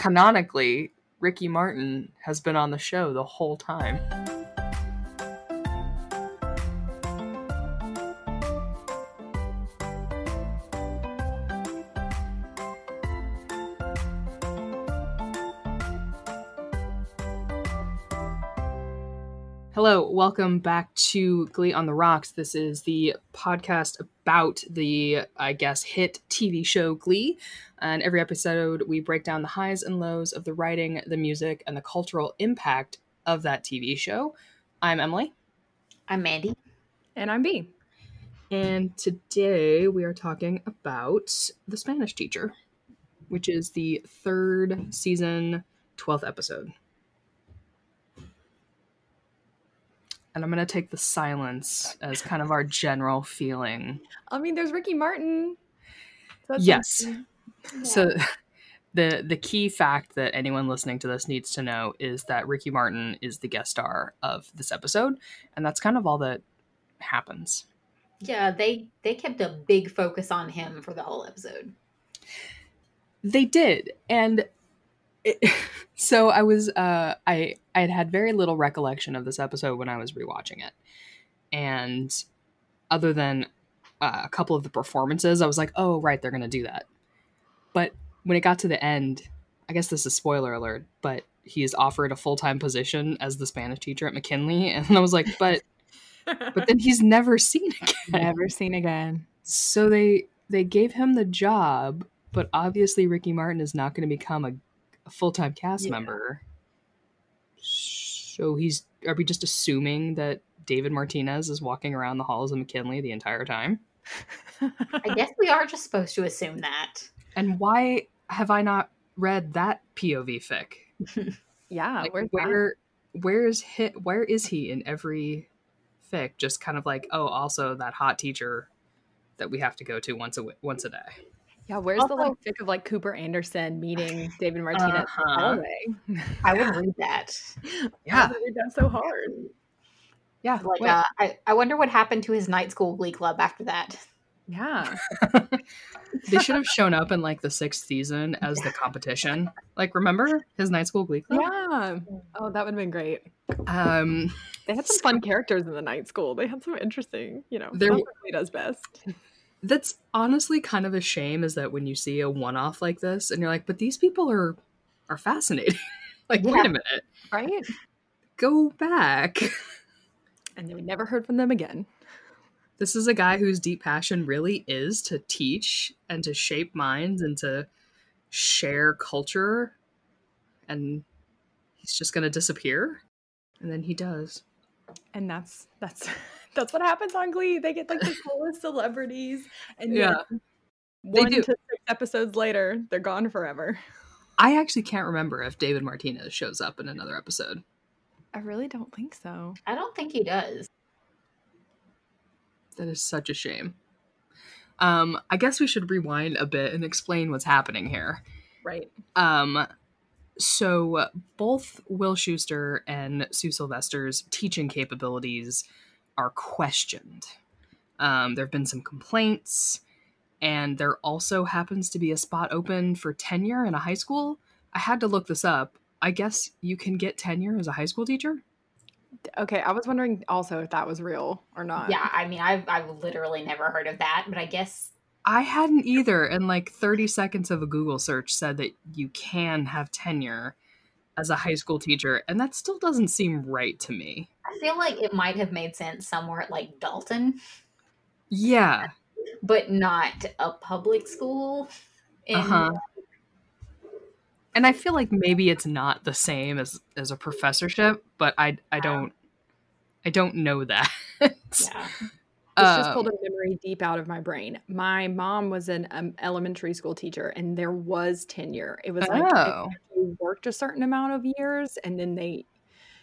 canonically, Ricky Martin has been on the show the whole time. Hello, welcome back to Glee on the Rocks. This is the podcast about the, I guess, hit TV show Glee. And every episode, we break down the highs and lows of the writing, the music, and the cultural impact of that TV show. I'm Emily. I'm Mandy. And I'm B. And today we are talking about The Spanish Teacher, which is the third season, 12th episode. And I'm gonna take the silence as kind of our general feeling. I mean, there's Ricky Martin. So yes. Yeah. So the the key fact that anyone listening to this needs to know is that Ricky Martin is the guest star of this episode, and that's kind of all that happens. Yeah, they they kept a big focus on him for the whole episode. They did, and it, so I was uh I I had had very little recollection of this episode when I was rewatching it. And other than uh, a couple of the performances, I was like, "Oh, right, they're going to do that." But when it got to the end, I guess this is spoiler alert, but he is offered a full-time position as the Spanish teacher at McKinley and I was like, "But but then he's never seen again." Never seen again. So they they gave him the job, but obviously Ricky Martin is not going to become a a full time cast yeah. member. So he's are we just assuming that David Martinez is walking around the halls of McKinley the entire time? I guess we are just supposed to assume that. And why have I not read that POV fic? yeah, like, where that? where is he, where is he in every fic? Just kind of like, oh, also that hot teacher that we have to go to once a once a day. Yeah, where's also, the like fic of like Cooper Anderson meeting David Martinez? Uh-huh. I would read that. Yeah, I read that so hard. Yeah, like uh, I, I wonder what happened to his night school glee club after that. Yeah, they should have shown up in like the sixth season as the competition. Like, remember his night school glee club? Yeah. Oh, that would have been great. Um, they had some fun characters in the night school. They had some interesting, you know, there does best that's honestly kind of a shame is that when you see a one-off like this and you're like but these people are are fascinating. Like yeah. wait a minute. Right? Go back. And then we never heard from them again. This is a guy whose deep passion really is to teach and to shape minds and to share culture. And he's just going to disappear. And then he does. And that's that's that's what happens on Glee. They get like the coolest celebrities, and yeah, one to six episodes later, they're gone forever. I actually can't remember if David Martinez shows up in another episode. I really don't think so. I don't think he does. That is such a shame. Um, I guess we should rewind a bit and explain what's happening here. Right. Um, so both Will Schuester and Sue Sylvester's teaching capabilities are questioned. Um, there have been some complaints, and there also happens to be a spot open for tenure in a high school. I had to look this up. I guess you can get tenure as a high school teacher. Okay, I was wondering also if that was real or not. Yeah, I mean, I've I've literally never heard of that, but I guess I hadn't either. And like 30 seconds of a Google search said that you can have tenure as a high school teacher, and that still doesn't seem right to me. I feel like it might have made sense somewhere like Dalton. Yeah. But not a public school. uh-huh. And I feel like maybe it's not the same as as a professorship, but I I don't I don't know that. yeah. This just pulled a um, memory deep out of my brain. My mom was an um, elementary school teacher, and there was tenure. It was like oh. you worked a certain amount of years, and then they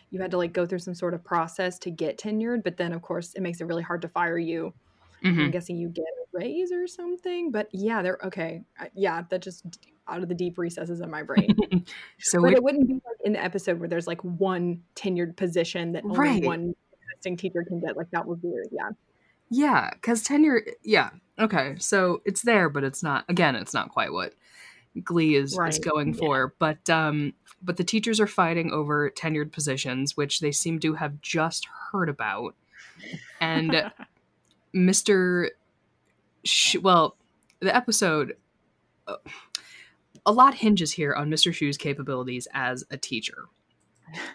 you had to like go through some sort of process to get tenured. But then, of course, it makes it really hard to fire you. Mm-hmm. I'm guessing you get a raise or something. But yeah, they're okay. Yeah, that just out of the deep recesses of my brain. so but it wouldn't be like in the episode where there's like one tenured position that only right. one existing teacher can get. Like that would be weird. Yeah. Yeah, because tenure. Yeah. Okay. So it's there, but it's not. Again, it's not quite what Glee is, right. is going yeah. for. But um, but the teachers are fighting over tenured positions, which they seem to have just heard about. And Mr. Sh- well, the episode. Uh, a lot hinges here on Mr. Schu's capabilities as a teacher,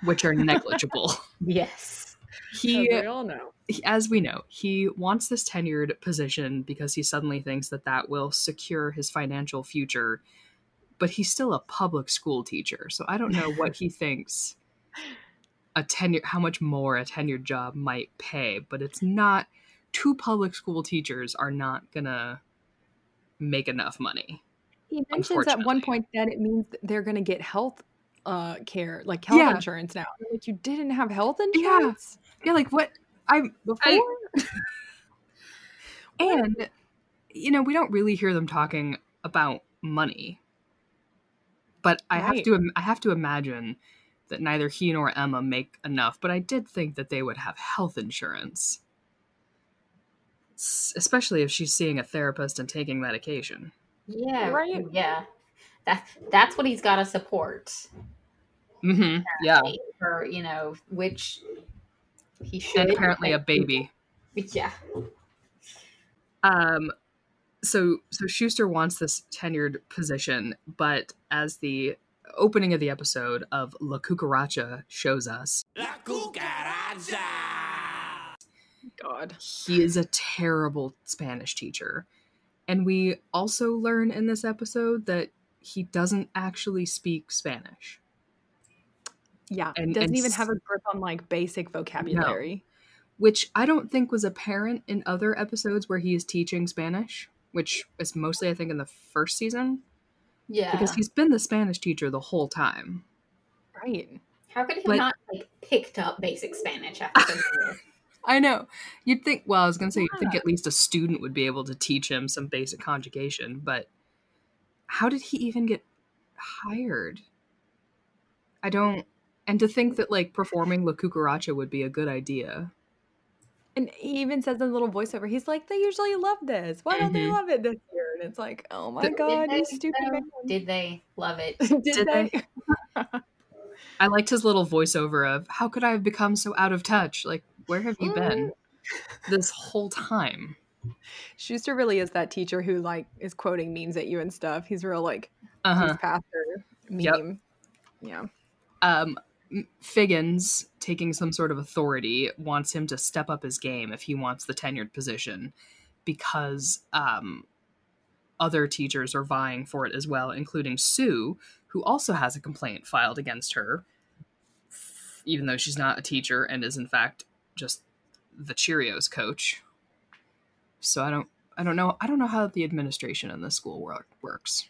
which are negligible. yes. He, as we all know. He, as we know, he wants this tenured position because he suddenly thinks that that will secure his financial future. But he's still a public school teacher, so I don't know what he thinks a tenure how much more a tenured job might pay. But it's not. Two public school teachers are not gonna make enough money. He mentions at one point that it means they're going to get health uh care, like health yeah. insurance now. Like you didn't have health insurance? Yeah, yeah like what I before. I, and you know, we don't really hear them talking about money. But I right. have to I have to imagine that neither he nor Emma make enough, but I did think that they would have health insurance. Especially if she's seeing a therapist and taking medication. Yeah, right. Yeah, that's that's what he's got to support. Mm-hmm. Yeah, for you know which he should. And apparently, a baby. Yeah. Um. So so Schuester wants this tenured position, but as the opening of the episode of La Cucaracha shows us. La Cucaracha. God. He is a terrible Spanish teacher. And we also learn in this episode that he doesn't actually speak Spanish. Yeah, and doesn't and even have a grip on like basic vocabulary. No. Which I don't think was apparent in other episodes where he is teaching Spanish, which is mostly I think in the first season. Yeah. Because he's been the Spanish teacher the whole time. Right. How could he but, not like picked up basic Spanish after I know. You'd think, well, I was going to say, you'd think at least a student would be able to teach him some basic conjugation, but how did he even get hired? I don't. And to think that, like, performing La Cucaracha would be a good idea. And he even says in a little voiceover, he's like, they usually love this. Why don't mm-hmm. they love it this year? And it's like, oh my did, God, did you stupid man. Did they love it? did, did, they? they? I liked his little voiceover of, how could I have become so out of touch? Like, where have you been mm. this whole time? Schuester really is that teacher who like is quoting memes at you and stuff. He's real like uh-huh. pastor meme. Yep. Yeah. Um, Figgins, taking some sort of authority, wants him to step up his game if he wants the tenured position, because um, other teachers are vying for it as well, including Sue, who also has a complaint filed against her, even though she's not a teacher and is in fact just the Cheerios coach. So I don't I don't know I don't know how the administration in the school work works.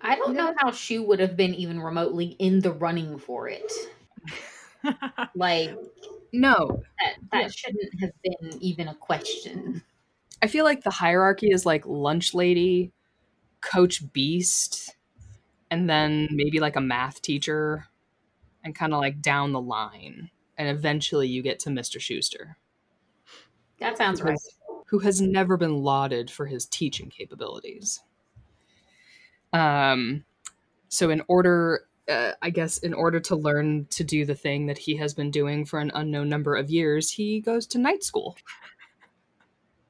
I don't know how she would have been even remotely in the running for it. like no, that that yeah. shouldn't have been even a question. I feel like the hierarchy is like lunch lady, coach Beiste, and then maybe like a math teacher and kind of like down the line and eventually you get to Mr. Schuester. That sounds right. Who has never been lauded for his teaching capabilities. Um, so in order, uh, I guess, in order to learn to do the thing that he has been doing for an unknown number of years, he goes to night school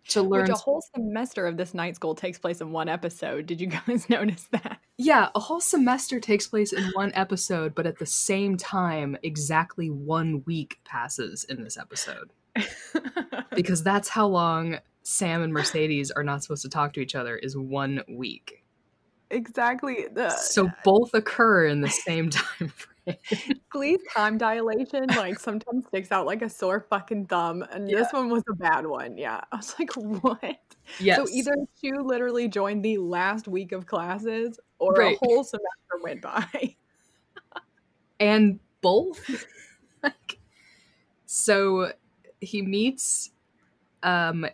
to learn. Which a whole semester of this night school takes place in one episode. Did you guys notice that? Yeah, a whole semester takes place in one episode, but at the same time, exactly one week passes in this episode. because that's how long Sam and Mercedes are not supposed to talk to each other is one week. Exactly. The, so both occur in the same time frame. Glee's time dilation like sometimes sticks out like a sore fucking thumb, and yeah. this one was a bad one. Yeah, I was like, what? Yes. So either Schu literally joined the last week of classes, or right. a whole semester went by, and both. like, so he meets um,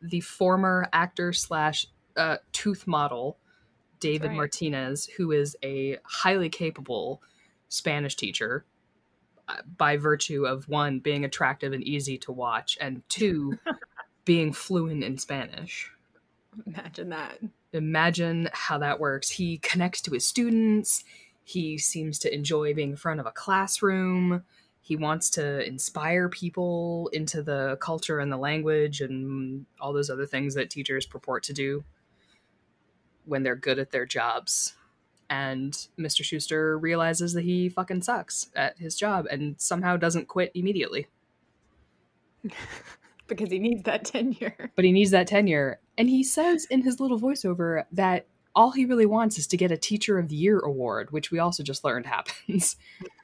the former actor slash uh, tooth model David right. Martinez, who is a highly capable Spanish teacher uh, by virtue of one being attractive and easy to watch and two being fluent in Spanish. Imagine that. imagine how that works. He connects to his students. He seems to enjoy being in front of a classroom. He wants to inspire people into the culture and the language and all those other things that teachers purport to do when they're good at their jobs. And Mr. Schuester realizes that he fucking sucks at his job and somehow doesn't quit immediately. because he needs that tenure. But he needs that tenure. And he says in his little voiceover that all he really wants is to get a Teacher of the Year award, which we also just learned happens.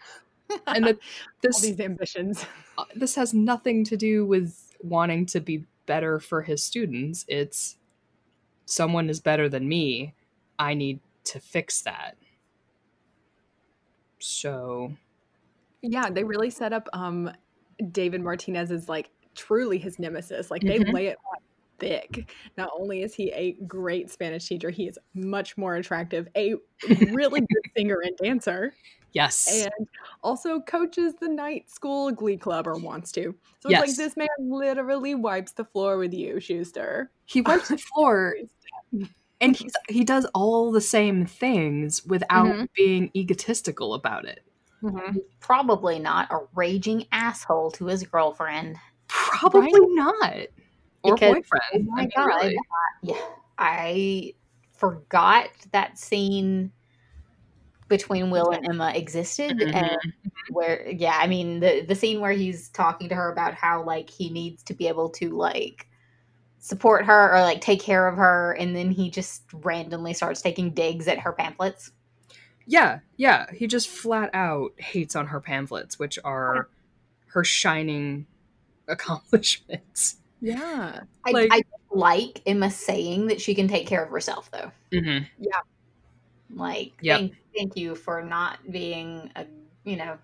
and that this all these ambitions. Uh, this has nothing to do with wanting to be better for his students. It's someone is better than me. I need to fix that. So yeah, they really set up um David Martinez is like truly his nemesis. Like they mm-hmm. lay it on thick. Not only is he a great Spanish teacher, he is much more attractive, a really good singer and dancer. Yes. And also coaches the night school glee club or wants to. So it's yes. like this man literally wipes the floor with you, Schuester. He wipes the floor and he's, he does all the same things without mm-hmm. being egotistical about it. Mm-hmm. Probably not a raging asshole to his girlfriend. Probably right? not. Or because, boyfriend. Oh my I mean, God. Really. yeah. I forgot that scene between Will and Emma existed mm-hmm. and where yeah, I mean the the scene where he's talking to her about how like he needs to be able to like support her or like take care of her and then he just randomly starts taking digs at her pamphlets. Yeah, yeah, he just flat out hates on her pamphlets which are her shining accomplishments. Yeah. I like, I like Emma saying that she can take care of herself though. Mm-hmm. Yeah. Like, yep. thank, thank you for not being a, you know,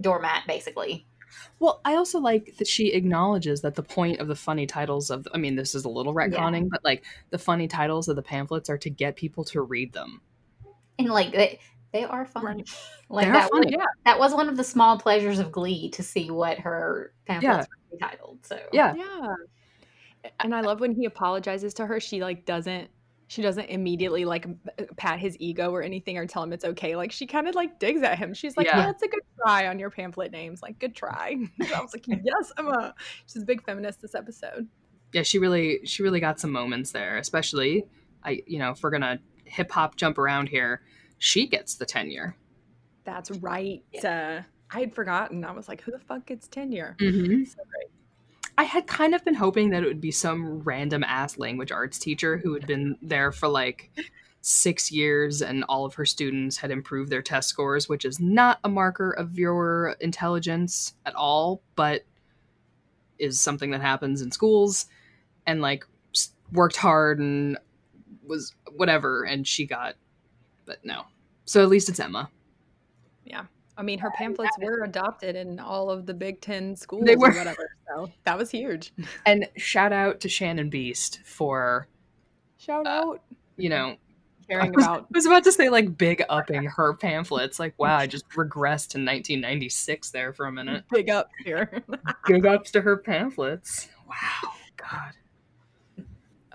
doormat, basically. Well, I also like that she acknowledges that the point of the funny titles of, I mean, this is a little retconning, yeah. but like the funny titles of the pamphlets are to get people to read them. And like they, they are funny. Like they that, funny. Was, yeah. that was one of the small pleasures of Glee to see what her pamphlets yeah. were titled. So yeah, yeah. And I love when he apologizes to her. She like doesn't she doesn't immediately like pat his ego or anything or tell him it's okay. Like she kind of like digs at him. She's like, yeah. "Yeah, it's a good try on your pamphlet names. Like, good try." I was like, "Yes, I'm a." She's a big feminist this episode. Yeah, she really she really got some moments there. Especially, I you know if we're gonna hip hop jump around here, she gets the tenure. That's right. Yeah. Uh, I had forgotten. I was like, "Who the fuck gets tenure?" Mm-hmm. So great. I had kind of been hoping that it would be some random ass language arts teacher who had been there for like six years and all of her students had improved their test scores, which is not a marker of your intelligence at all, but is something that happens in schools and like worked hard and was whatever and she got but no. So at least it's emma I mean, her pamphlets were adopted in all of the Big Ten schools they were. or whatever. So that was huge. And shout out to Shannon Beiste for shout uh, out. You know, caring about. I was about to say like big upping her pamphlets. Like, wow, I just regressed to 1996 there for a minute. Big up here. big ups to her pamphlets. Wow, God. That's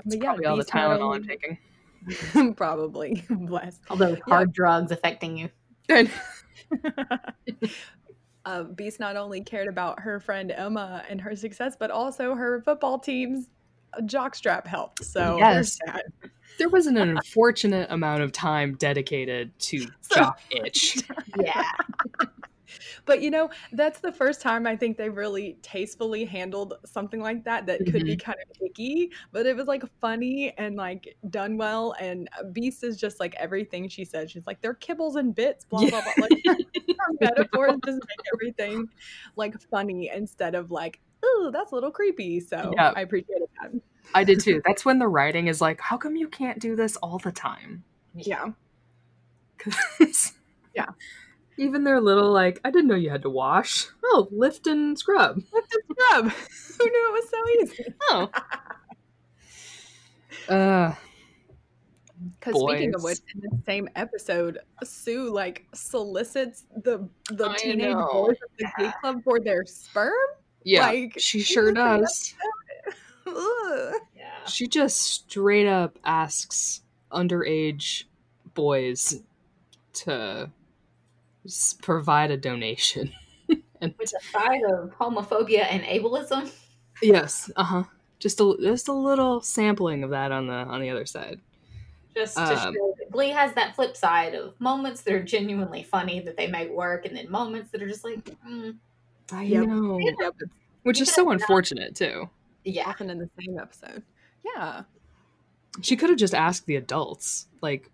but yeah, probably all the Tylenol I'm taking. probably. Bless. All those hard drugs affecting you. uh, Beiste not only cared about her friend Emma and her success, but also her football team's jockstrap help. So yes. there was an unfortunate amount of time dedicated to so, jock itch. Yeah. But you know, that's the first time I think they really tastefully handled something like that that mm-hmm. could be mm-hmm. kind of icky, but it was like funny and like done well. And Beiste is just like everything she said. She's like, they're kibbles and bits, blah, yeah. blah, blah. Like metaphors just make everything like funny instead of like, oh, that's a little creepy. So yeah. I appreciated that. I did too. That's when the writing is like, how come you can't do this all the time? Yeah. yeah. Even their little like, I didn't know you had to wash. Oh, lift and scrub. Lift and scrub. Who knew it was so easy? Oh. uh because speaking of which, in the same episode, Sue like solicits the the I teenage know. boys of the gay club for their sperm. Yeah, like she sure does. yeah. She just straight up asks underage boys to s- provide a donation. and With a side of homophobia and ableism. yes, uh huh. Just a just a little sampling of that on the on the other side. Just to Um, show that Glee has that flip side of moments that are genuinely funny that they make work, and then moments that are just like, mm, I Yep. know, Yep. which is so unfortunate too. yeah. Often in the same episode. Yeah. She could have just asked the adults, like,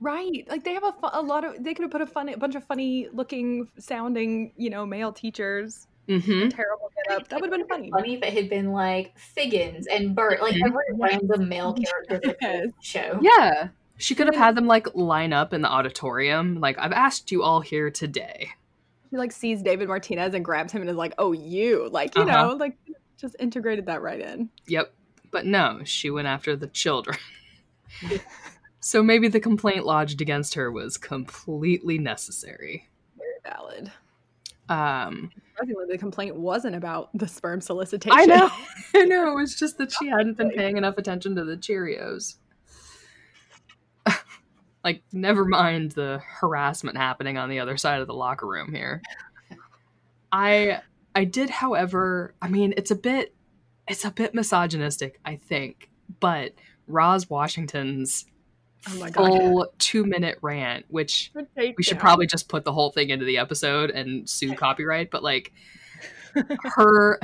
Right. Like they have a, fu- a lot of they could have put a funny a bunch of funny looking sounding, you know, male teachers. mm-hmm. Terrible get up. That would have been funny. Funny if it had been like Figgins and Bert, like Mhm. every random male character that Yes. the show. Yeah. She could have had them like line up in the auditorium. Like, I've asked you all here today. She like sees David Martinez and grabs him and is like, "Oh, you!" Like you Uh-huh. know, like just integrated that right in. Yep. But no, she went after the children. so maybe the complaint lodged against her was completely necessary. Very valid. Um, Surprisingly, the complaint wasn't about the sperm solicitation. I know. I know. It was just that she hadn't been paying enough attention to the Cheerios. like, never mind the harassment happening on the other side of the locker room here. I I did, however, I mean, it's a bit it's a bit misogynistic, I think, but Roz Washington's Oh my full two minute rant, which we should probably just put the whole thing into the episode and sue copyright, but like her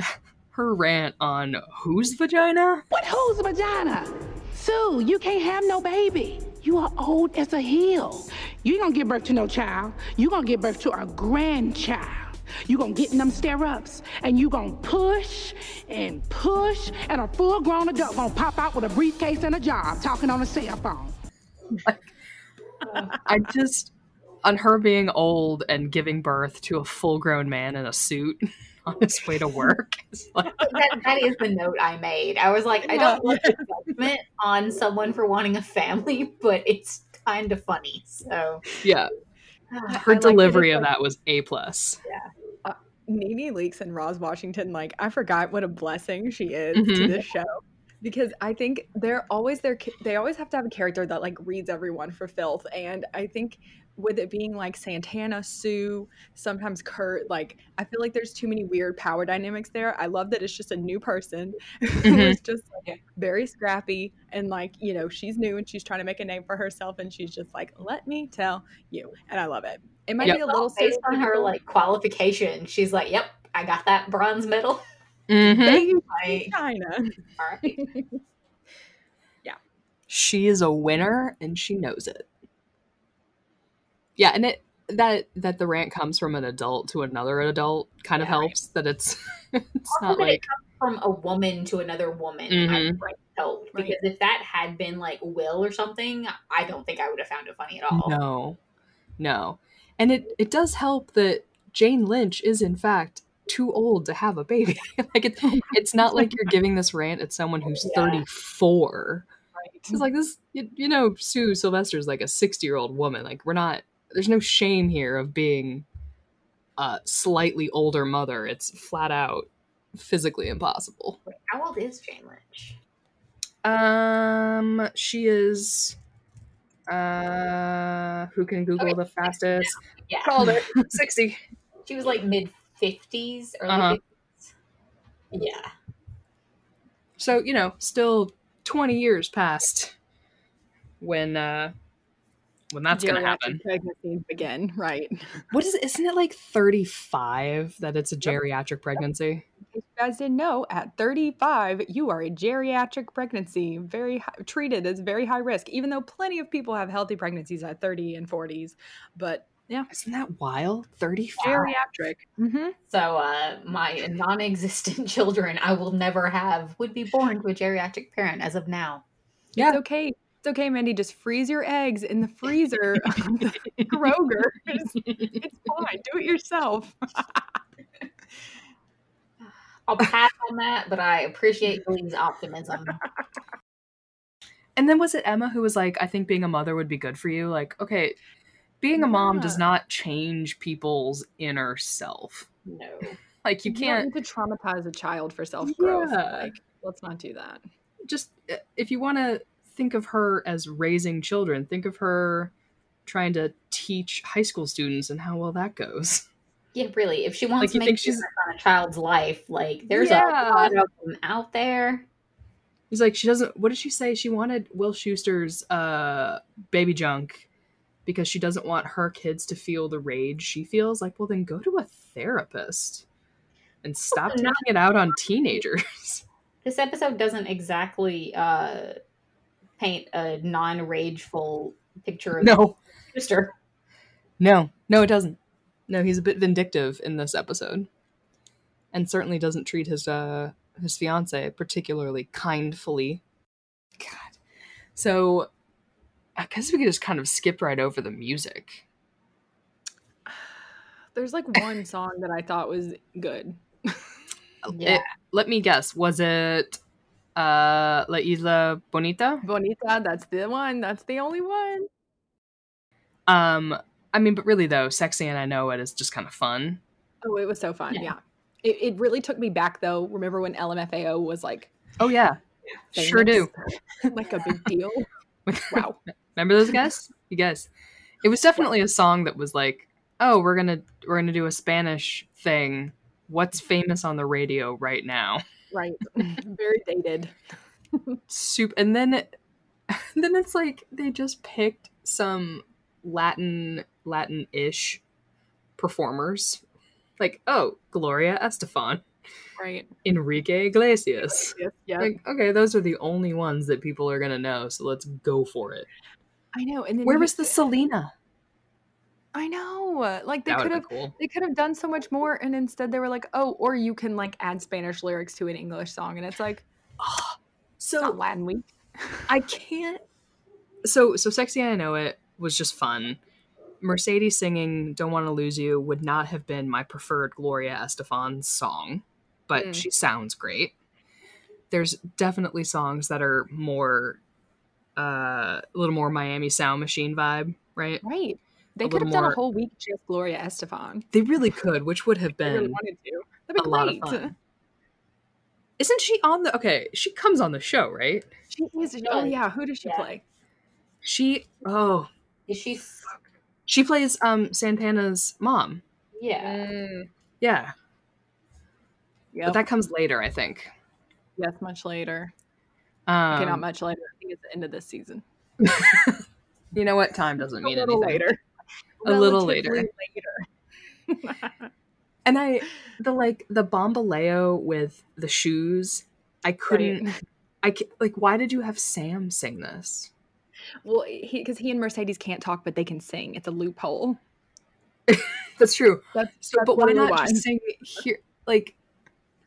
her rant on whose vagina? What whose vagina? Sue, you can't have no baby. You are old as a hill. You ain't gonna give birth to no child. You gonna give birth to a grandchild. You gonna get in them stirrups and you gonna push and push and a full grown adult gonna pop out with a briefcase and a job talking on a cell phone. I just on her being old and giving birth to a full grown man in a suit on his way to work. Like, that, that is the note I made. I was like, I don't want the judgment on someone for wanting a family, but it's kind of funny. So yeah, ah, her I delivery of that was a plus. Yeah, Nene Leakes and Roz Washington, like I forgot what a blessing she is to Mhm. this show because I think they're always there. They always have to have a character that like reads everyone for filth, and I think with it being like Santana, Sue, sometimes Kurt, like I feel like there's too many weird power dynamics there. I love that it's just a new person who is mm-hmm. just like, very scrappy and like you know she's new and she's trying to make a name for herself, and she's just like, let me tell you, and I love it. It might Yep. be a little based on her stereotypical. like qualification, she's like, "Yep, I got that bronze medal." Mhm. Baby Like, China. all right. She is a winner and she knows it. Yeah, and it that that the rant comes from an adult to another adult kind of Yeah. helps that it's it's Also not that it like comes from a woman to another woman. I Mhm. think helped Right. because if that had been like Will or something, I don't think I would have found it funny at all. no. No. And it it does help that Jane Lynch is in fact too old to have a baby. like it's it's not like you're giving this rant at someone who's Yeah. 34. It's like this you, you know Sue Sylvester's like a 60-year-old woman. Like we're not there's no shame here of being a slightly older mother. It's flat out physically impossible. Wait, how old is Jane Lynch? Um she is uh who can google Okay. the fastest Yeah, called it 60 she was like mid fifties, or Uh-huh. 50s. Yeah, so you know still 20 years past when uh when that's gonna happen Pregnancies begin, right? what is isn't it like 35 that it's a geriatric pregnancy If you guys didn't know, at 35, you are a geriatric pregnancy, very hi- treated as very high risk. Even though plenty of people have healthy pregnancies at 30 and 40s, but yeah, isn't that wild 35 geriatric. Mm-hmm. so uh, my non-existent children I will never have would be born to a geriatric parent as of now. Yeah. It's okay. It's okay, Mandy. Just freeze your eggs in the freezer of the Kroger. It's, it's fine. Do it yourself. I'll pass on that, but I appreciate Glee's optimism. and then was it emma who was like i think being a mother would be good for you like okay being a mom does not change people's inner self No. like you don't can't need to traumatize a child for self growth. Yeah. Like, let's not do that. just uh, if you want to think of her as raising children, think of her trying to teach high school students and how well that goes. Yeah, really. If she wants Like, to make think a she's- on a child's life, like there's Yeah. a lot of them out there. He's like, she doesn't. What did she say? She wanted Will Schuester's uh, baby junk because she doesn't want her kids to feel the rage she feels. Like, well, then go to a therapist and stop taking it out on teenagers. This episode doesn't exactly uh, paint a non-rageful picture of no, sister. no, no, it doesn't. No, he's a bit vindictive in this episode, and certainly doesn't treat his uh his fiance particularly kindfully. God, so I guess we could just kind of skip right over the music. There's like one song that I thought was good. Yeah. It- let me guess. Was it uh La Isla Bonita? Bonita, that's the one. That's the only one. Um I mean, but really though, Sexy and I Know It is just kind of fun. Oh, it was so fun. Yeah. Yeah. It, it really took me back though. Remember when LMFAO was like Oh yeah. Sure do. like a big deal. Wow. Remember those guys? You guys. It was definitely a song that was like, "Oh, we're going to we're to do a Spanish thing. What's famous on the radio right now?" Right. Very dated. Soup and then it, then it's like they just picked some Latin Latin-ish performers. Like, "Oh, Gloria Estefan, Right. Enrique Iglesias." Yeah. Like, okay, those are the only ones that people are gonna know, so let's go for it. I know. And then Where was the Selena? I know. Like they could have have cool. they could have done so much more and instead they were like, "Oh, or you can like add Spanish lyrics to an English song." And it's like, it's not So Latin week. I can't. So so sexy I know it was just fun. Mercedes singing "Don't Want to Lose You" would not have been my preferred Gloria Estefan song, but Mm. she sounds great. There's definitely songs that are more, uh, a little more Miami Sound Machine vibe, right? Right. They A could little have done more- a whole week just Gloria Estefan. They really could, which would have They really been wanted to. That'd be a lot of fun. Isn't she on the? Okay, she comes on the show, right? She is. She Oh yeah. Who does she Yeah. play? She oh Is she? she plays um Santana's mom. Yeah. Mm, Yeah, yep. but that comes later, I think. yes, much later. Um, Okay, not much later. I think it's the end of this season. You know what? Time doesn't mean anything. later. A little later. Later. And I the like the Bamboleo with the shoes. I couldn't. Right. I like. Why did you have Sam sing this? Well, because he and Mercedes can't talk, but they can sing. It's a loophole. That's true. That's, So, that's but why not just sing here? Like,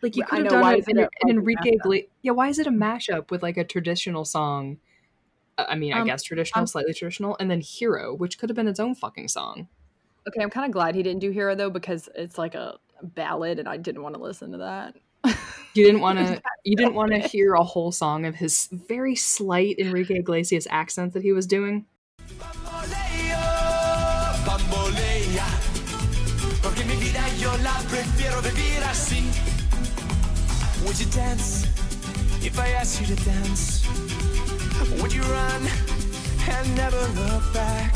like you could have done it an, an Enrique. Gla- yeah, why is it a mashup with like a traditional song? Uh, I mean, I Um, guess traditional, um, slightly traditional, and then Hero, which could have been its own fucking song. Okay, I'm kind of glad he didn't do Hero though because it's like a ballad, and I didn't want to listen to that. You didn't want to. You didn't want to hear a whole song of his very slight Enrique Iglesias accent that he was doing. Would you dance if I asked you to dance? Would you run and never look back?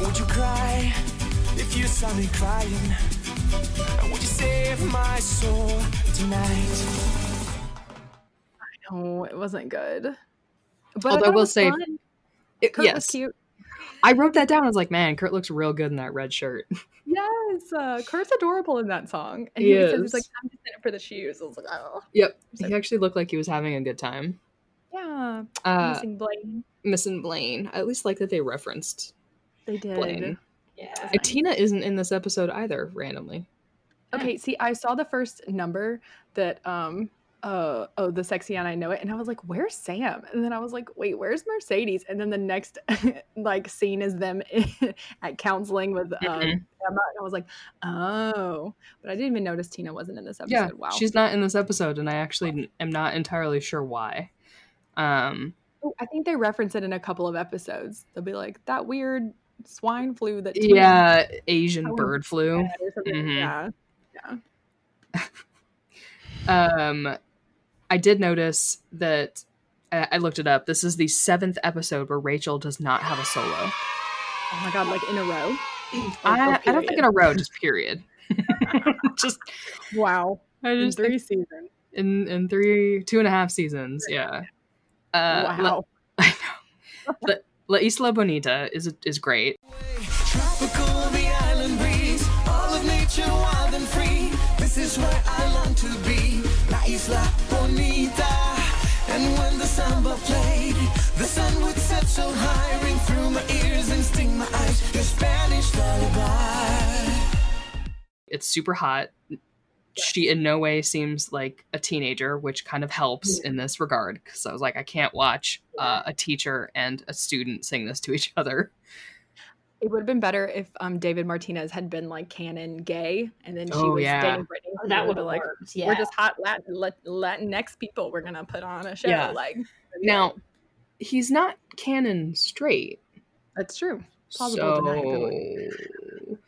Would you cry if you saw me crying? Would you save my soul tonight? No, it wasn't good. But Although I thought it will was say- fun. It- Kurt was yes, cute. I wrote that down. I was like, man, Kurt looks real good in that red shirt. Yes, uh, Kurt's adorable in that song, and He he, says he's like, "I'm just in it for the shoes." I was like, "Oh, Yep, So- he actually looked like he was having a good time. yeah." Uh, Missing Blaine. missing Blaine. I at least like that they referenced They did. Blaine. Yeah. And Tina isn't in this episode either, randomly. Okay, see, I saw the first number that um uh oh the sexy and I know it, and I was like, "Where's Sam?" And then I was like, "Wait, where's Mercedes?" And then the next like scene is them at counseling with um, Mhm. Emma, and I was like, "Oh," but I didn't even notice Tina wasn't in this episode. Yeah, wow. she's not in this episode, and I actually am not entirely sure why. Um, Oh, I think they reference it in a couple of episodes. They'll be like that weird swine flu that Tina yeah, Asian Oh, bird flu. something. Mhm. Yeah. Um, I I did notice that I, I looked it up. This is the seventh episode where Rachel does not have a solo. Oh my god, like in a row. I, I don't think in a row, just period. just Wow. I In just three think seasons. in in three two and a half seasons. Yeah. Uh, La- wow. I know. La, La Isla Bonita is is great. Tropical, the island breeze, all of nature wild and free. This is where I long to be, La Isla Bonita. And when the samba played, the sun would set so high, ring through my ears and sting my eyes. Your Spanish lullaby. It's super hot. She in no way seems like a teenager, which kind of helps in this regard. Because I was like, I can't watch uh, a teacher and a student sing this to each other. It would have been better if um, David Martinez had been like canon gay, and then she Oh, was yeah. dating Brittany. Oh, that would have like, worked. Yeah. we're just hot Latin Latinx people. We're gonna put on a show. Yeah. Like Now, he's not canon straight. that's true. Plausible deniability. So,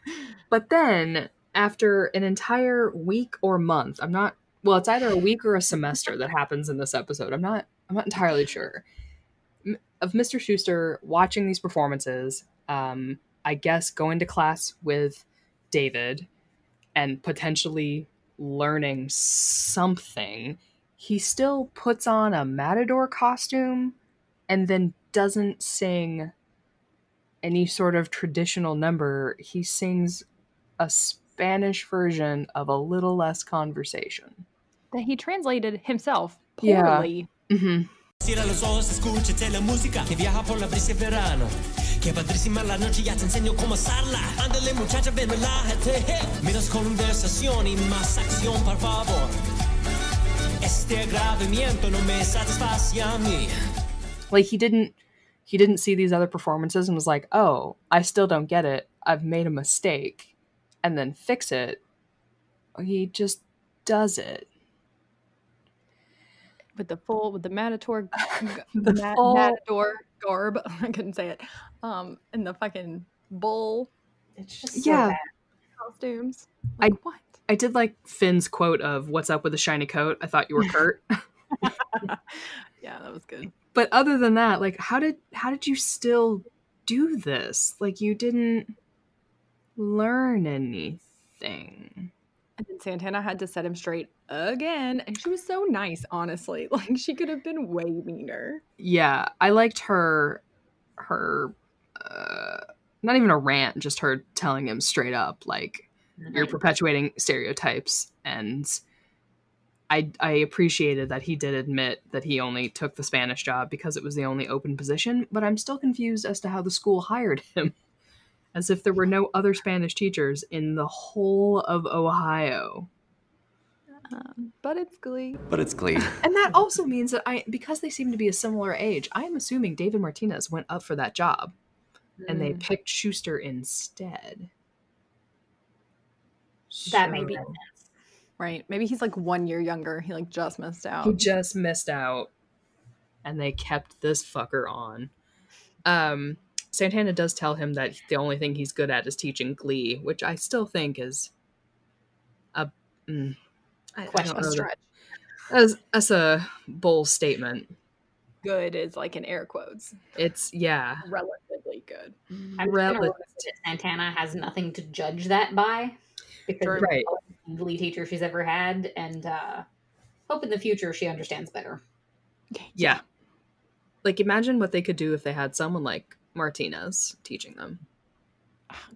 but then after an entire week or month, I'm not. Well, it's either a week or a semester that happens in this episode. I'm not. I'm not entirely sure. Of Mr. Schuester watching these performances, um, I guess going to class with David and potentially learning something, he still puts on a matador costume and then doesn't sing any sort of traditional number. He sings a Spanish version of a little less conversation. That he translated himself Yeah. Mm-hmm. Cierra los ojos, escúchate la música que viaja por la brisa de verano. Que padrísima la noche, ya te enseño cómo hacerla. Ándale muchacha, ven, relájate. Menos conversación y más acción, por favor. Este agravamiento no me satisface a mí. Like he didn't he didn't see these other performances and was like, "Oh, I still don't get it. I've made a mistake." And then fix it. He just does it. with the full with the matador The ma- full- matador garb. I couldn't say it. Um, and the fucking bull it's just so Yeah. bad. costumes. I- what? I did like Finn's quote of "What's up with the shiny coat? I thought you were Kurt." Yeah, that was good. but other than that, like how did how did you still do this? Like you didn't learn anything. And then Santana had to set him straight again, and she was so nice. Honestly, like she could have been way meaner. Yeah, I liked her her uh not even a rant, just her telling him straight up like you're perpetuating stereotypes and I I appreciated that he did admit that he only took the Spanish job because it was the only open position, but I'm still confused as to how the school hired him. As if there were no other Spanish teachers in the whole of Ohio. Um, but it's Glee. But it's Glee. And that also means that I because they seem to be a similar age, I am assuming David Martinez went up for that job and they Mm, picked Schuester instead. that So- sense. Right? Maybe he's like one year younger. He like just missed out. He just missed out, and they kept this fucker on. Um, Santana does tell him that the only thing he's good at is teaching Glee, which I still think is a mm, I, I Quite don't a know that- stretch. That's, that's a bold statement. Good is like in air quotes. It's yeah, Relatively good. I'm just Relative- Santana has nothing to judge that by because Right. the only Glee teacher she's ever had, and uh, hope in the future she understands better. yeah. Like imagine what they could do if they had someone like Martinez teaching them.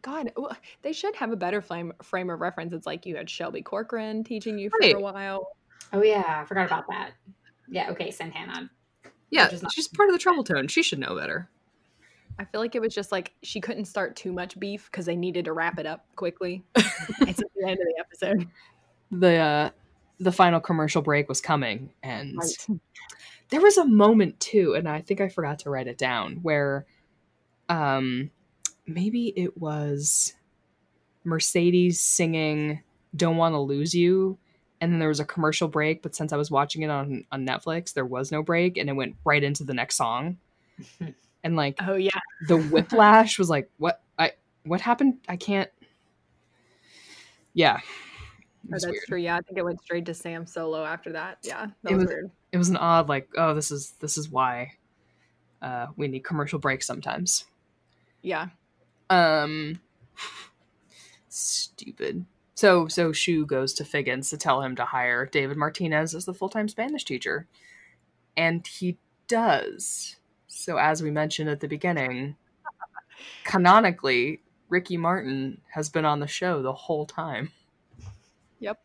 God, w- they should have a better frame frame of reference. It's like you had Shelby Corcoran teaching you for Right. a while. Oh yeah, I forgot about that. Yeah, okay, Santana. Yeah, Which is not- she's part of the Troubletone. She should know better. I feel like it was just like she couldn't start too much beef because they needed to wrap it up quickly. it's at the end of the episode. The uh, the final commercial break was coming, and Right. there was a moment too, and I think I forgot to write it down where, um, maybe it was Mercedes singing "Don't Want to Lose You," and then there was a commercial break. But since I was watching it on on Netflix, there was no break, and it went right into the next song. And like Oh yeah, the whiplash was like, what I what happened? I can't. Yeah, Oh, that's weird. true. Yeah, I think it went straight to Sam Solo after that. Yeah, that It was, was- weird. It was an odd like, oh, this is this is why uh, we need commercial breaks sometimes. Yeah. Um, stupid. So so Schu goes to Figgins to tell him to hire David Martinez as the full time Spanish teacher, and he does. So as we mentioned at the beginning, canonically, Ricky Martin has been on the show the whole time. Yep.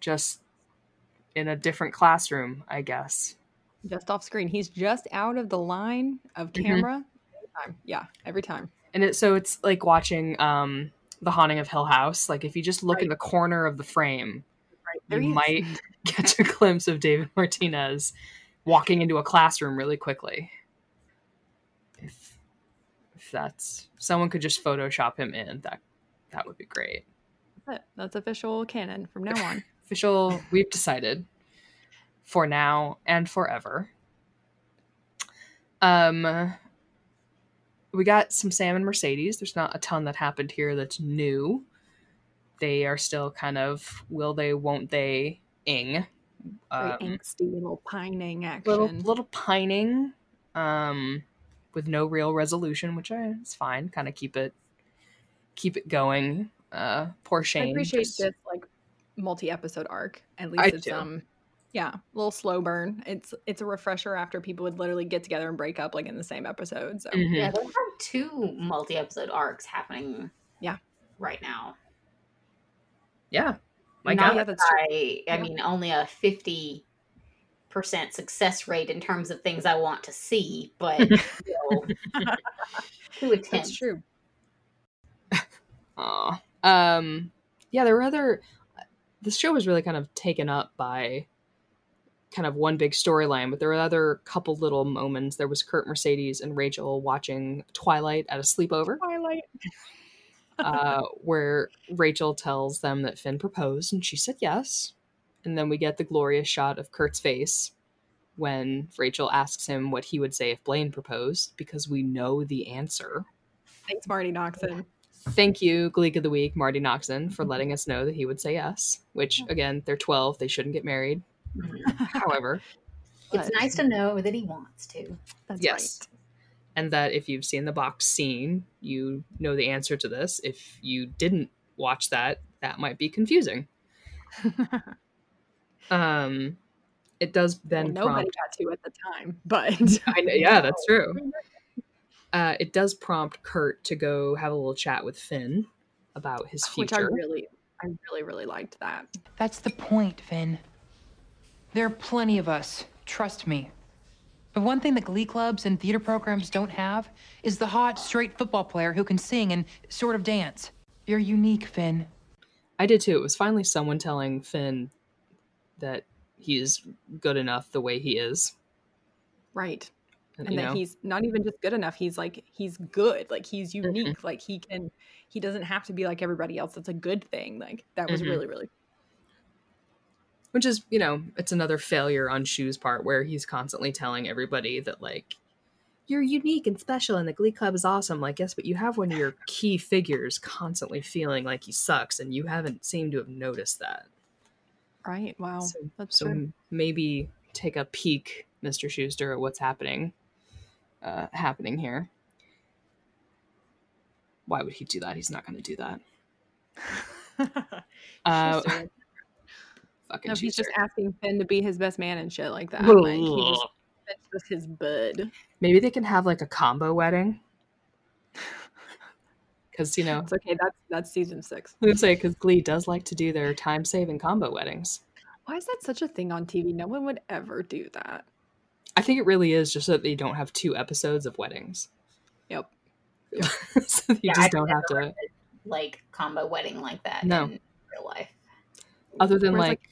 Just in a different classroom, I guess. Just off screen. He's just out of the line of Mhm. camera. Every time. Yeah, every time. And it, so it's like watching um, The Haunting of Hill House. Like if you just look in the corner of the frame, Right. you might catch a glimpse of David Martinez walking into a classroom really quickly. That's someone could just Photoshop him in, that that would be great. That's it. That's official canon from now on. Official, we've decided for now and forever. Um, we got some Sam and Mercedes. There's not a ton that happened here that's new. They are still kind of will they, won't they, ing. Very Um, angsty little pining action. little little pining, um, with no real resolution, which I, is fine. Kind of keep it keep it going. Uh, poor Shane. I appreciate just- this like multi-episode arc. At I least it's do. um yeah, a little slow burn. It's it's a refresher after people would literally get together and break up like in the same episode. So Mhm. Yeah, they have two multi-episode arcs happening. Yeah. right now. Yeah, my Not God. Yeah, that's true. I, I Yeah. mean, only a fifty percent success rate in terms of things I want to see, but still, to a that's true. Aw. Um, yeah, there were other. The show was really kind of taken up by kind of one big storyline, but there were other couple little moments. There was Kurt Mercedes and Rachel watching Twilight at a sleepover, Twilight. uh, where Rachel tells them that Finn proposed, and she said yes. And then we get the glorious shot of Kurt's face when Rachel asks him what he would say if Blaine proposed, because we know the answer. Thanks, Marti Noxon. Thank you, Gleek of the Week, Marti Noxon, for letting us know that he would say yes. Which, again, they're 12. They shouldn't get married. However, It's But- nice to know that he wants to. That's yes. And that if you've seen the box scene, you know the answer to this. If you didn't watch that, that might be confusing. right. Um, it does then well, nobody prompt. got to at the time, but I know, yeah, that's true. Uh, it does prompt Kurt to go have a little chat with Finn about his future, which I future. really, I really, really liked that. That's the point, Finn. There are plenty of us, trust me. But one thing that glee clubs and theater programs don't have is the hot, straight football player who can sing and sort of dance. You're unique, Finn. I did too. It was finally someone telling Finn that he's good enough the way he is. Right. And, and that know, he's not even just good enough he's like he's good like he's Mm-hmm. unique like he can he doesn't have to be like everybody else that's a good thing like that was Mhm. really really which is, you know, it's another failure on Schu's part where he's constantly telling everybody that like you're unique and special and the Glee Club is awesome. Like, yes, but you have one of your key figures constantly feeling like he sucks, and you haven't seemed to have noticed that. Right wow So, that's so true maybe take a peek, Mr. Schuester, at what's happening uh, happening here. Why would he do that? He's not going to do that. Uh, fucking no, he's just asking Finn to be his best man and shit like that like he just that's just his bud Maybe they can have like a combo wedding. Because you know, it's okay that's that's season six I would say because Glee does like to do their time-saving combo weddings. why is that such a thing on tv no one would ever do that I think it really is just so that they don't have two episodes of weddings. yep so you Yeah, just I've don't have never to. Like combo wedding like that No. in real life. Other than like, like-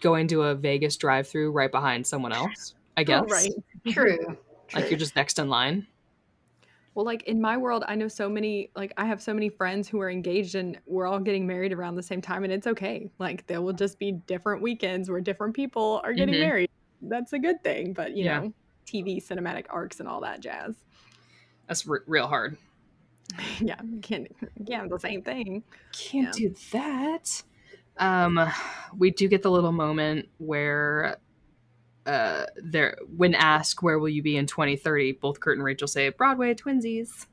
going to a Vegas drive-through right behind someone else, I guess. Oh, right True. Like you're just next in line. Well, like in my world, I know so many, like I have so many friends who are engaged and we're all getting married around the same time and it's okay. Like there will just be different weekends where different people are getting Mhm. married. That's a good thing, but you Yeah. know, TV cinematic arcs and all that jazz. That's r- real hard. yeah, can't, yeah, the same thing. Can't Yeah. do that. Um, we do get the little moment where uh there when asked where will you be in 2030 both kurt and rachel say broadway twinsies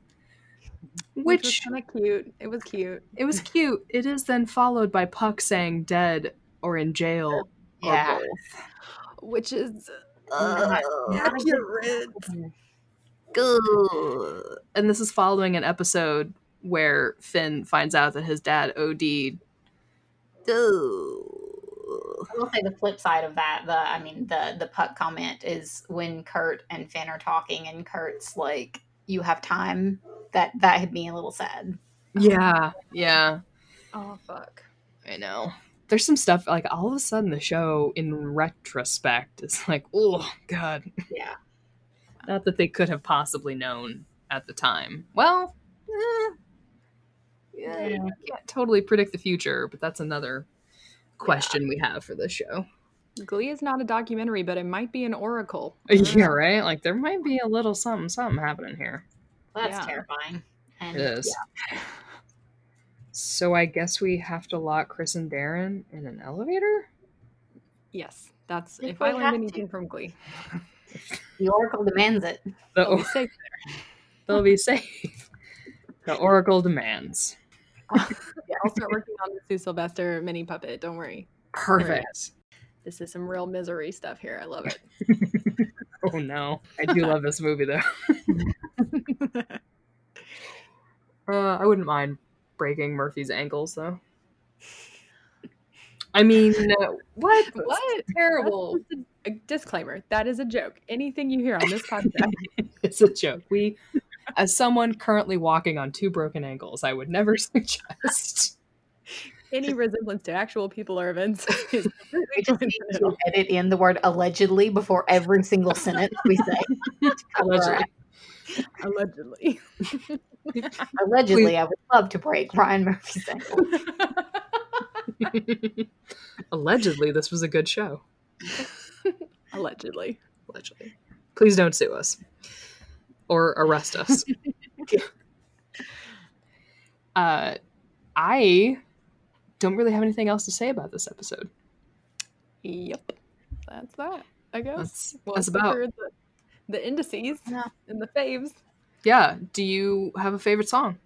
Which, was which kind of cute. It was cute. it was cute it is then followed by puck saying dead or in jail Yeah. or both Which is Not- accurate. And this is following an episode where finn finds out that his dad od'd. I will say the flip side of that, the I mean the the puck comment is when Kurt and Finn are talking and Kurt's like, You have time that that had me a little sad. yeah yeah Oh fuck. I know. There's some stuff like all of a sudden the show in retrospect is like, oh god. Yeah. Not that they could have possibly known at the time. Well, eh, yeah, Yeah. you can't totally predict the future, but that's another question we have for this show. Glee is not a documentary, but it might be an oracle. Yeah, right. Like there might be a little something, something happening here. Well, that's Yeah. terrifying. And It is. So I guess we have to lock Chris and Darren in an elevator. Yes, that's If if I have learned to. anything from Glee. the Oracle demands it. They'll be safe they'll be safe. The Oracle demands. Yeah, I'll start working on the Sue Sylvester mini puppet. Don't worry. Perfect. This is some real misery stuff here. I love it. Oh no, I do love this movie though. Uh, I wouldn't mind breaking Murphy's ankles though. I mean, uh, what? what? Terrible. A disclaimer. That is a joke. Anything you hear on this podcast. It's a joke. We, as someone currently walking on two broken ankles, I would never suggest. any resemblance to actual people or events is We just need to edit in the word allegedly before every single sentence we say. Allegedly. allegedly. Allegedly, I would love to break Ryan Murphy's ankle. Allegedly, this was a good show. allegedly. Allegedly. Please don't sue us or arrest us. uh, I don't really have anything else to say about this episode. Yep. That's that. I guess. That's, Well, that's about. the, the indices Yeah. and the faves. Yeah. Do you have a favorite song?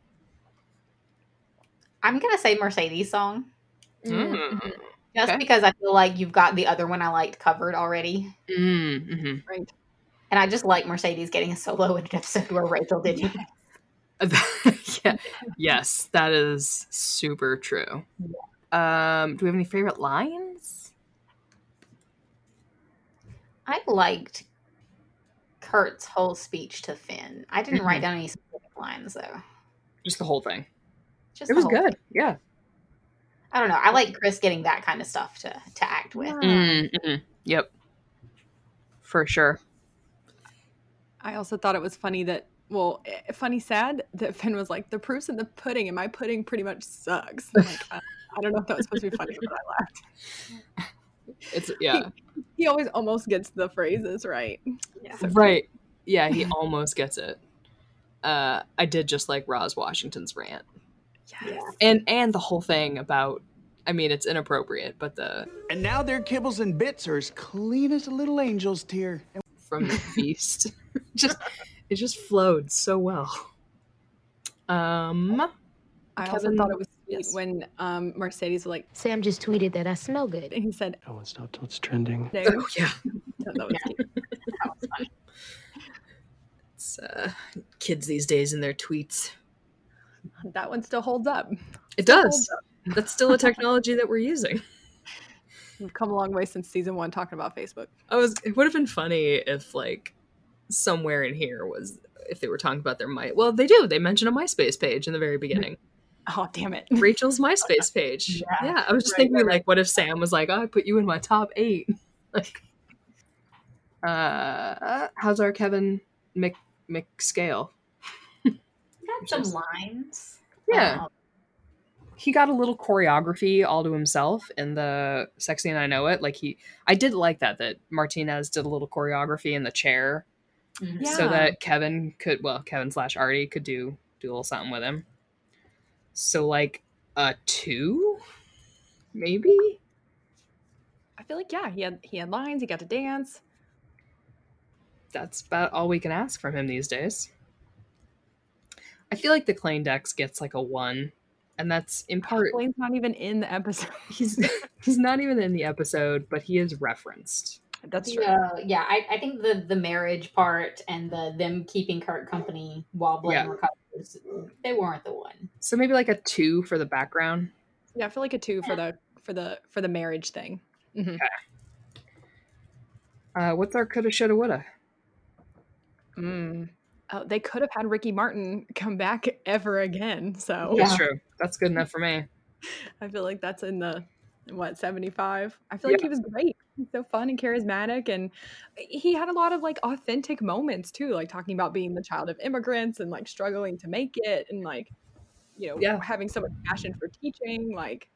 I'm gonna say Mercedes song. Mm. Just Okay. because I feel like you've got the other one I liked covered already. Mm, mhm. Right. And I just like Mercedes getting a solo in an episode where Rachel did yeah. Yes, that is super true. Um, do we have any favorite lines? I liked Kurt's whole speech to Finn. I didn't write Mhm. down any specific lines though. Just the whole thing. Just It was good. thing. Yeah. I don't know. I like Chris getting that kind of stuff to to act with. Mm, mhm. Yep. For sure. I also thought it was funny that, well, eh, funny, sad that Finn was like, the proof's in the pudding, and my pudding pretty much sucks. I'm like, I, I don't know if that was supposed to be funny, but I laughed. It's yeah. He always almost gets the phrases right. Yeah. So Right. Yeah, he almost gets it. Uh, I did just like Roz Washington's rant. Yeah. And and the whole thing about I mean it's inappropriate, but the And now their kibbles and bits are as clean as a little angel's tear. From the feast. just it just flowed so well. Um I also Kevin- thought it was sweet yes. when um, Mercedes was like, Sam just tweeted that I smell good. and he said, Oh, it's not till it's trending. no. oh yeah. that was cute. That was fun. It's uh, kids these days and their tweets. That one still holds up. It Still does. up. That's still a technology that we're using. We've come a long way since season one talking about Facebook. I was it would have been funny if like somewhere in here was if they were talking about their my well they do they mention a MySpace page in the very beginning Oh, damn it. Rachel's MySpace page yeah, Yeah. I was just Right, thinking right, like what if Sam was like oh, I put you in my top eight like uh how's our Kevin Mc McScale Got some lines. Yeah. Um, he got a little choreography all to himself in the sexy and i know it like he i did like that that martinez did a little choreography in the chair mhm. so that kevin could well kevin slash artie could do do a little something with him so like a two maybe. I feel like yeah, he had he had lines. He got to dance. That's about all we can ask from him these days. I feel like the Klainedex gets like a one, and that's in part Blaine's not even in the episode. he's he's not even in the episode, but he is referenced. That's true. Yeah, yeah. I, I think the the marriage part and the them keeping Kurt company while Blaine Yeah. recovers, they weren't the one. So maybe like a two for the background. Yeah, I feel like a two for the for the for the marriage thing. Mhm. Uh, what's our coulda, shoulda, woulda? Mm. Oh, they could have had Ricky Martin come back ever again. So That's true. That's good enough for me. I feel like that's in the what 75. I feel like he was great. He's so fun and charismatic and he had a lot of like authentic moments too, like talking about being the child of immigrants and like struggling to make it and like you know, Yeah. having so much passion for teaching like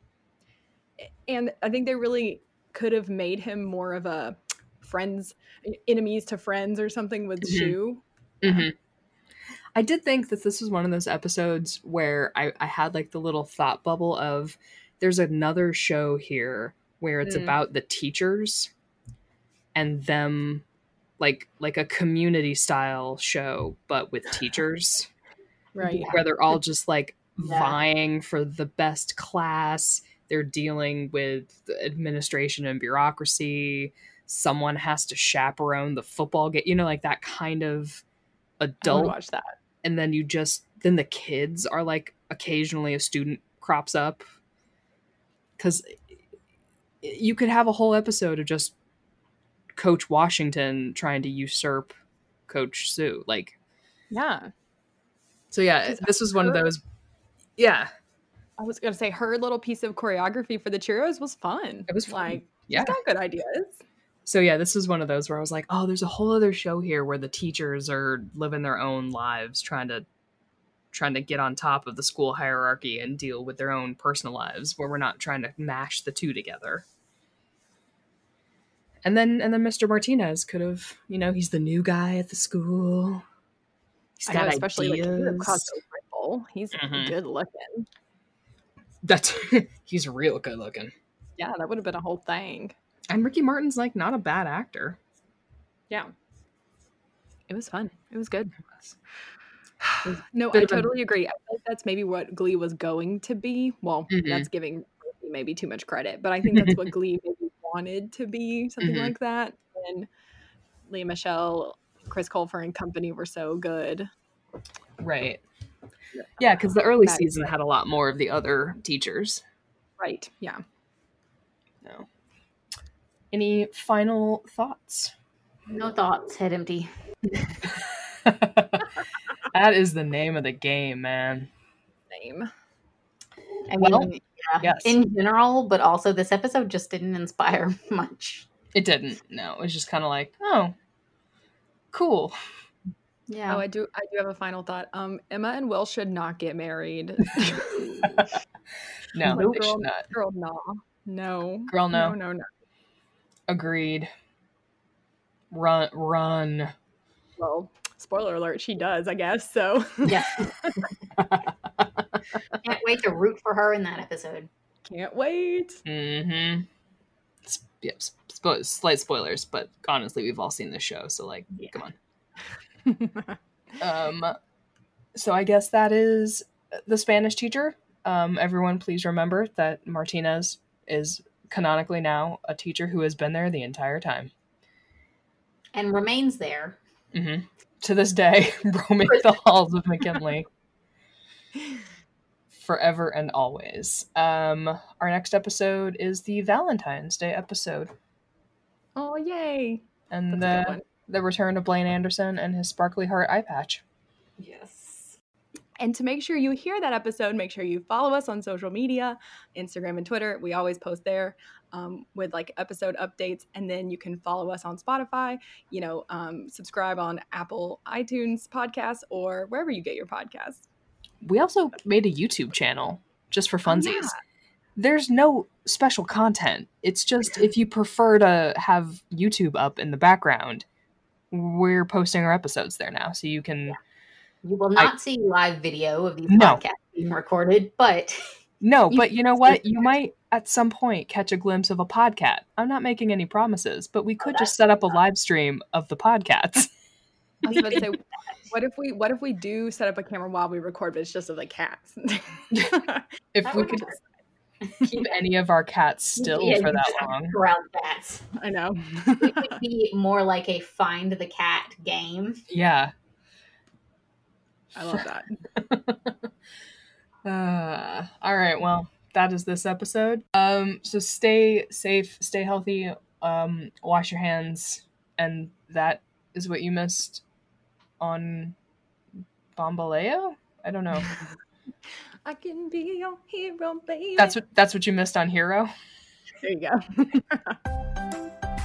and I think they really could have made him more of a friends enemies to friends or something with Mhm. Schu. hmm I did think that this was one of those episodes where I, I had like the little thought bubble of there's another show here where it's Mm. about the teachers and them like like a community style show but with teachers Right. where they're all just like Yeah. vying for the best class they're dealing with the administration and bureaucracy someone has to chaperone the football game you know like that kind of adult watch that. And then you just then the kids are like occasionally a student crops up because you could have a whole episode of just coach washington trying to usurp coach sue like Yeah. so yeah this was one of those yeah I was gonna say her little piece of choreography for the Cheerios was fun. It was fun. like yeah she's got good ideas. So yeah this was one of those where i was like oh there's a whole other show here where the teachers are living their own lives trying to trying to get on top of the school hierarchy and deal with their own personal lives where we're not trying to mash the two together and then and then mr martinez could have you know he's the new guy at the school He's got know, especially like ideas. Caleb Cosgrove Ripple. He's Mhm. good looking. that's he's real good looking Yeah, that would have been a whole thing. And ricky martin's like not a bad actor Yeah. It was fun. It was good. No, I of a- totally agree. I feel like that's maybe what Glee was going to be. Well, Mhm. that's giving maybe too much credit, but I think that's what Glee maybe wanted to be, something Mhm. like that. And Lea Michele, Chris Colfer, and company were so good. right yeah because the early That is season had a lot more of the other teachers Right. Yeah. No. Any final thoughts? No thoughts, head empty. that is the name of the game, man. Name. I mean, Well, yeah, yes. in general, but also this episode just didn't inspire much. It didn't. No, it was just kind of like, oh, cool. Yeah. Oh, I do. I do have a final thought. Um, Emma and Will should not get married. No, Like, they girl, should not. girl, no, no, Girl, no. no, no, no. Agreed. Run, run. Well, spoiler alert, she does, I guess. So yeah. Can't wait to root for her in that episode. can't wait. Mm-hmm. Yep. Spo- slight spoilers, but honestly, we've all seen this show, so like, come on. Um, so I guess that is the Spanish teacher. Um, everyone, please remember that Martinez is canonically now a teacher who has been there the entire time. And remains there. hmm To this day, roaming the halls of McKinley forever and always. Um, our next episode is the Valentine's Day episode, oh, yay! and That's the the return of Blaine Anderson and his sparkly heart eye patch. Yes. And to make sure you hear that episode, make sure you follow us on social media, Instagram and Twitter. We always post there um, with like episode updates. And then you can follow us on Spotify, you know, um, subscribe on Apple iTunes podcasts or wherever you get your podcasts. We also made a YouTube channel just for Oh, funsies. yeah. There's no special content. It's just if you prefer to have YouTube up in the background, we're posting our episodes there now. So you can You will I- not see live video of these No. podcasts being recorded, but No, You- but you know what? You might at some point catch a glimpse of a podcat. I'm not making any promises, but we could that's just set up a live stream of the podcats. I was about to say, what if we what if we do set up a camera while we record, but it's just of the cats? if That we could keep any of our cats still Yeah, for that long. Corral cats. I know. It would be more like a find the cat game. Yeah. I love that. Uh, all right. Well, that is this episode. Um, so stay safe, stay healthy, um, wash your hands, and that is what you missed on Bamboleo. I don't know. I can be your hero, baby. That's what that's what you missed on Hero. there you go.